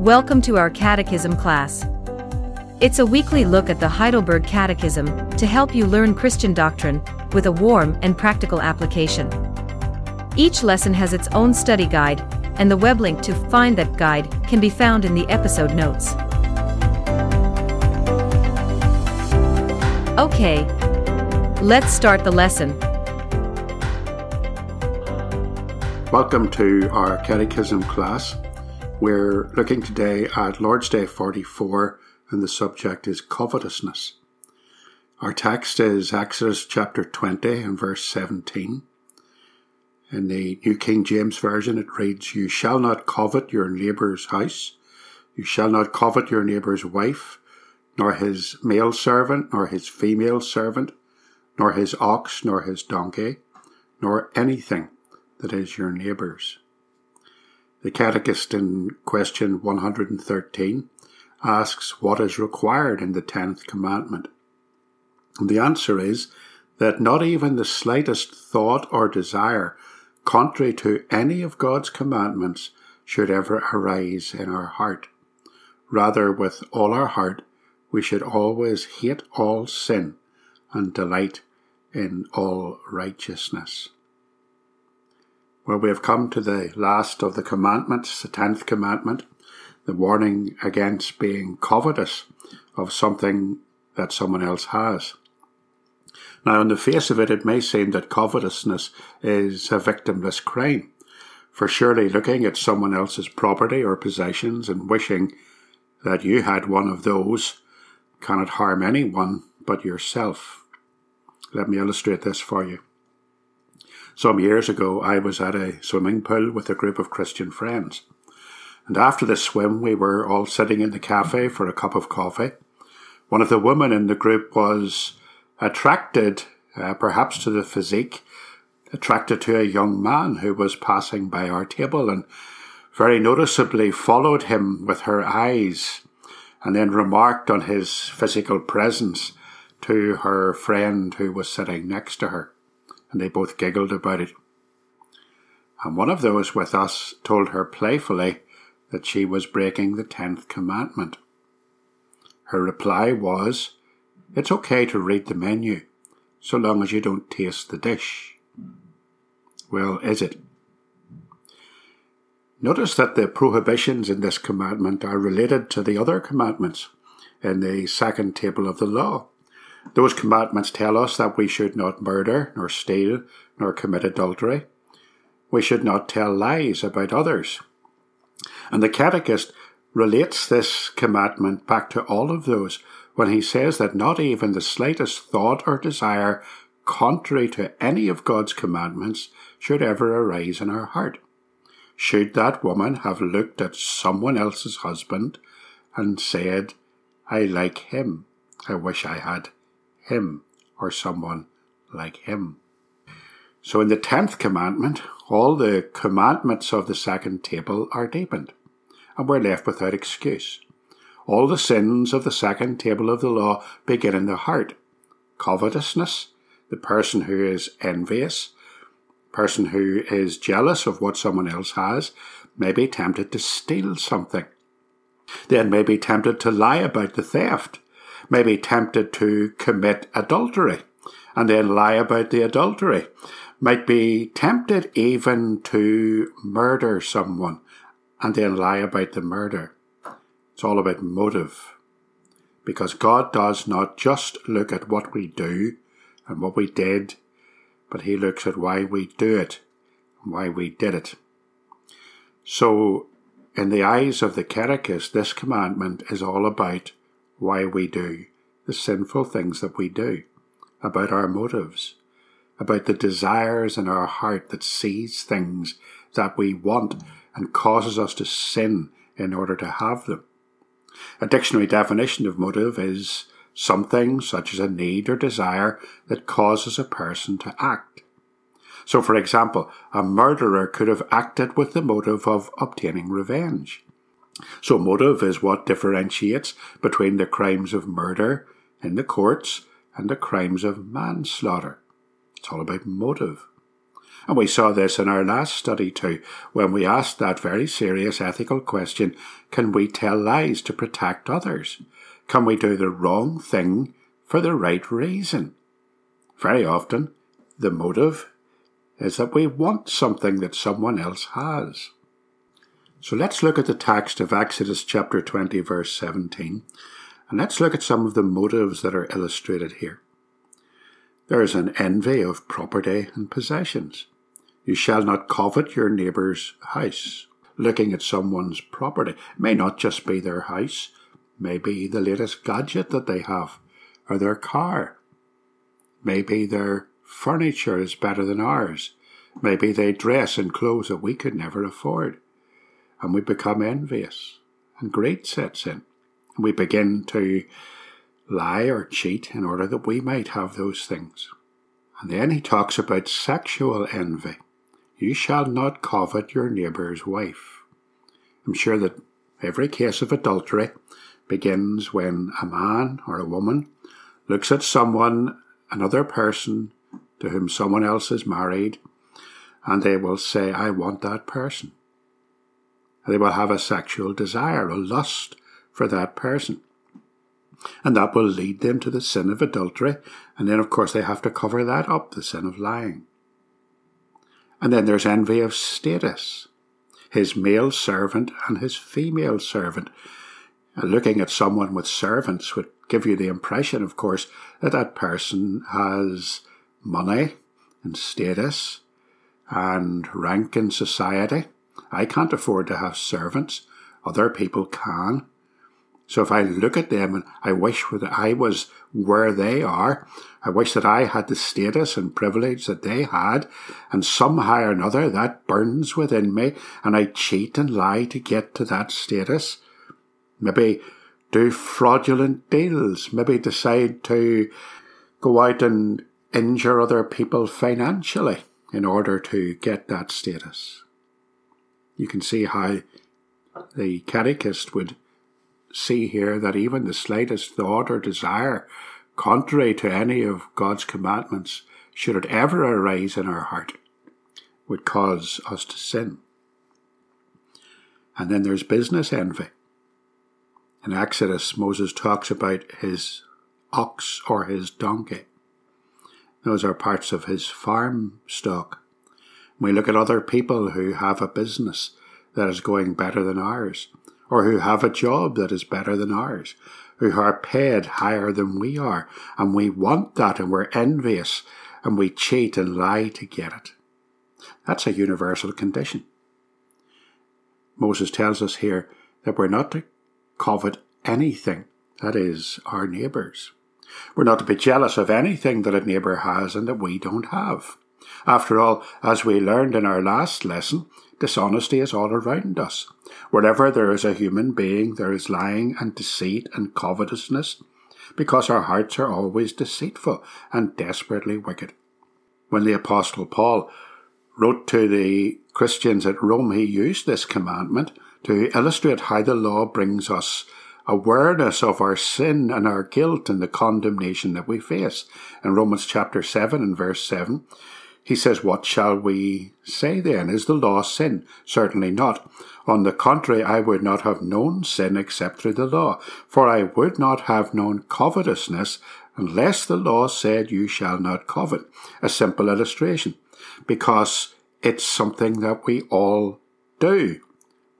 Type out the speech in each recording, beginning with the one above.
Welcome to our Catechism class. It's a weekly look at the Heidelberg Catechism to help you learn Christian doctrine with a warm and practical application. Each lesson has its own study guide, and the web link to find that guide can be found in the episode notes. Okay, let's start the lesson. Welcome to our Catechism class. We're looking today at Lord's Day 44, and the subject is covetousness. Our text is Exodus chapter 20 and verse 17. In the New King James Version, it reads, You shall not covet your neighbour's house, you shall not covet your neighbour's wife, nor his male servant, nor his female servant, nor his ox, nor his donkey, nor anything that is your neighbour's. The Catechist in question 113 asks what is required in the tenth commandment. And the answer is that not even the slightest thought or desire contrary to any of God's commandments should ever arise in our heart. Rather, with all our heart, we should always hate all sin and delight in all righteousness. Well, we have come to the last of the commandments, the tenth commandment, the warning against being covetous of something that someone else has. Now, on the face of it, it may seem that covetousness is a victimless crime, for surely looking at someone else's property or possessions and wishing that you had one of those cannot harm anyone but yourself. Let me illustrate this for you. Some years ago, I was at a swimming pool with a group of Christian friends. And after the swim, we were all sitting in the cafe for a cup of coffee. One of the women in the group was attracted, uh, perhaps to the physique, attracted to a young man who was passing by our table and very noticeably followed him with her eyes and then remarked on his physical presence to her friend who was sitting next to her and they both giggled about it. And one of those with us told her playfully that she was breaking the tenth commandment. Her reply was, It's okay to read the menu, so long as you don't taste the dish. Well, is it? Notice that the prohibitions in this commandment are related to the other commandments in the second table of the law. Those commandments tell us that we should not murder, nor steal, nor commit adultery. We should not tell lies about others. And the Catechist relates this commandment back to all of those when he says that not even the slightest thought or desire contrary to any of God's commandments should ever arise in our heart. Should that woman have looked at someone else's husband and said, I like him, I wish I had him or someone like him. So in the tenth commandment, all the commandments of the second table are deepened, and we're left without excuse. All the sins of the second table of the law begin in the heart. Covetousness, the person who is envious, person who is jealous of what someone else has, may be tempted to steal something. Then may be tempted to lie about the theft may be tempted to commit adultery and then lie about the adultery, might be tempted even to murder someone and then lie about the murder. It's all about motive. Because God does not just look at what we do and what we did, but He looks at why we do it and why we did it. So, in the eyes of the Catechist, this commandment is all about why we do the sinful things that we do, about our motives, about the desires in our heart that sees things that we want and causes us to sin in order to have them. A dictionary definition of motive is something such as a need or desire that causes a person to act. So, for example, a murderer could have acted with the motive of obtaining revenge. So motive is what differentiates between the crimes of murder in the courts and the crimes of manslaughter. It's all about motive. And we saw this in our last study too, when we asked that very serious ethical question can we tell lies to protect others? Can we do the wrong thing for the right reason? Very often, the motive is that we want something that someone else has. So let's look at the text of Exodus chapter 20, verse 17, and let's look at some of the motives that are illustrated here. There is an envy of property and possessions. You shall not covet your neighbour's house. Looking at someone's property it may not just be their house, maybe the latest gadget that they have, or their car. Maybe their furniture is better than ours. Maybe they dress in clothes that we could never afford and we become envious, and greed sets in. And we begin to lie or cheat in order that we might have those things. And then he talks about sexual envy. You shall not covet your neighbour's wife. I'm sure that every case of adultery begins when a man or a woman looks at someone, another person to whom someone else is married, and they will say, I want that person. They will have a sexual desire, a lust for that person. And that will lead them to the sin of adultery. And then, of course, they have to cover that up, the sin of lying. And then there's envy of status. His male servant and his female servant. looking at someone with servants would give you the impression, of course, that that person has money and status and rank in society. I can't afford to have servants. Other people can. So if I look at them and I wish that I was where they are, I wish that I had the status and privilege that they had, and somehow or another that burns within me, and I cheat and lie to get to that status. Maybe do fraudulent deals, maybe decide to go out and injure other people financially in order to get that status you can see how the catechist would see here that even the slightest thought or desire contrary to any of God's commandments, should it ever arise in our heart, would cause us to sin. And then there's business envy. In Exodus, Moses talks about his ox or his donkey. Those are parts of his farm stock. We look at other people who have a business that is going better than ours, or who have a job that is better than ours, who are paid higher than we are, and we want that and we're envious and we cheat and lie to get it. That's a universal condition. Moses tells us here that we're not to covet anything, that is, our neighbours. We're not to be jealous of anything that a neighbour has and that we don't have. After all, as we learned in our last lesson, dishonesty is all around us. Wherever there is a human being, there is lying and deceit and covetousness, because our hearts are always deceitful and desperately wicked. When the Apostle Paul wrote to the Christians at Rome, he used this commandment to illustrate how the law brings us awareness of our sin and our guilt and the condemnation that we face. In Romans chapter 7 and verse 7, he says, What shall we say then? Is the law sin? Certainly not. On the contrary, I would not have known sin except through the law, for I would not have known covetousness unless the law said, You shall not covet. A simple illustration, because it's something that we all do.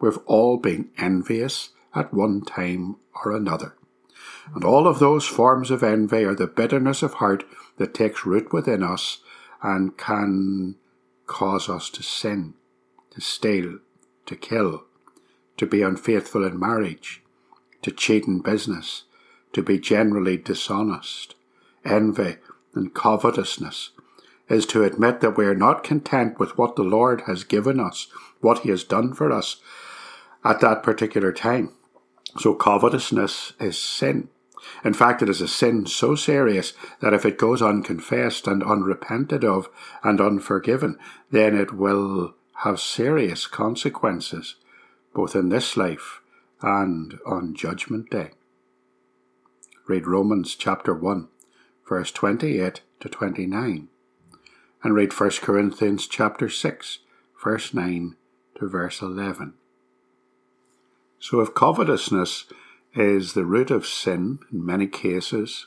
We've all been envious at one time or another. And all of those forms of envy are the bitterness of heart that takes root within us and can cause us to sin, to steal, to kill, to be unfaithful in marriage, to cheat in business, to be generally dishonest. Envy and covetousness is to admit that we are not content with what the Lord has given us, what He has done for us at that particular time. So covetousness is sin. In fact, it is a sin so serious that if it goes unconfessed and unrepented of and unforgiven, then it will have serious consequences, both in this life and on Judgment Day. Read Romans chapter 1, verse 28 to 29. and read 1 Corinthians chapter 6, verse 9 to verse 11. So if covetousness is the root of sin in many cases,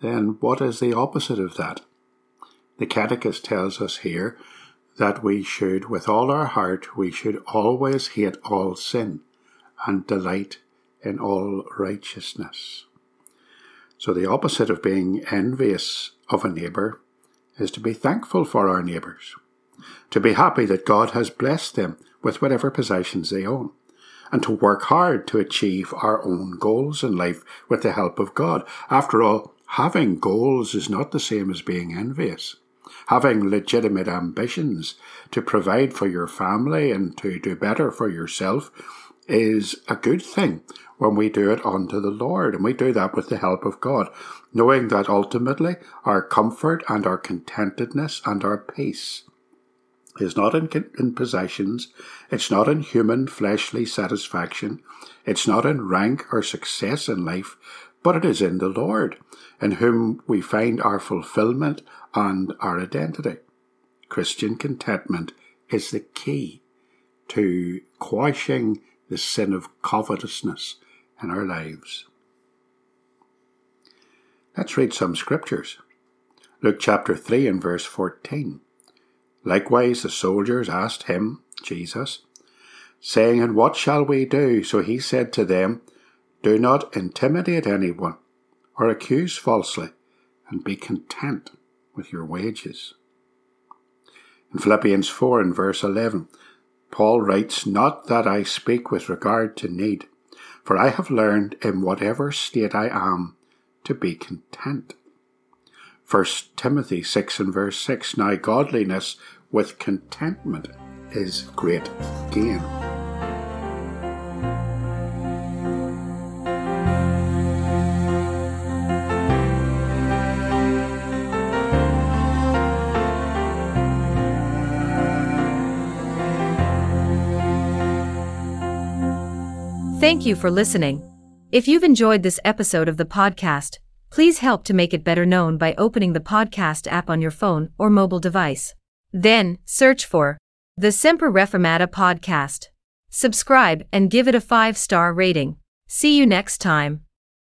then what is the opposite of that? The Catechist tells us here that we should, with all our heart, we should always hate all sin and delight in all righteousness. So the opposite of being envious of a neighbour is to be thankful for our neighbours, to be happy that God has blessed them with whatever possessions they own, and to work hard to achieve our own goals in life with the help of God. After all, having goals is not the same as being envious. Having legitimate ambitions to provide for your family and to do better for yourself is a good thing when we do it unto the Lord. And we do that with the help of God, knowing that ultimately our comfort and our contentedness and our peace is not in, in possessions, it's not in human fleshly satisfaction, it's not in rank or success in life, but it is in the Lord, in whom we find our fulfillment and our identity. Christian contentment is the key to quashing the sin of covetousness in our lives. Let's read some scriptures. Luke chapter 3 and verse 14. Likewise the soldiers asked him, Jesus, saying, And what shall we do? So he said to them, Do not intimidate anyone or accuse falsely, and be content with your wages. In Philippians 4 and verse 11, Paul writes, Not that I speak with regard to need, for I have learned in whatever state I am to be content. 1 Timothy 6 and verse 6 Now godliness with contentment is great gain. Thank you for listening. If you've enjoyed this episode of the podcast, please help to make it better known by opening the podcast app on your phone or mobile device. Then, search for the Semper Reformata podcast. Subscribe and give it a five star rating. See you next time.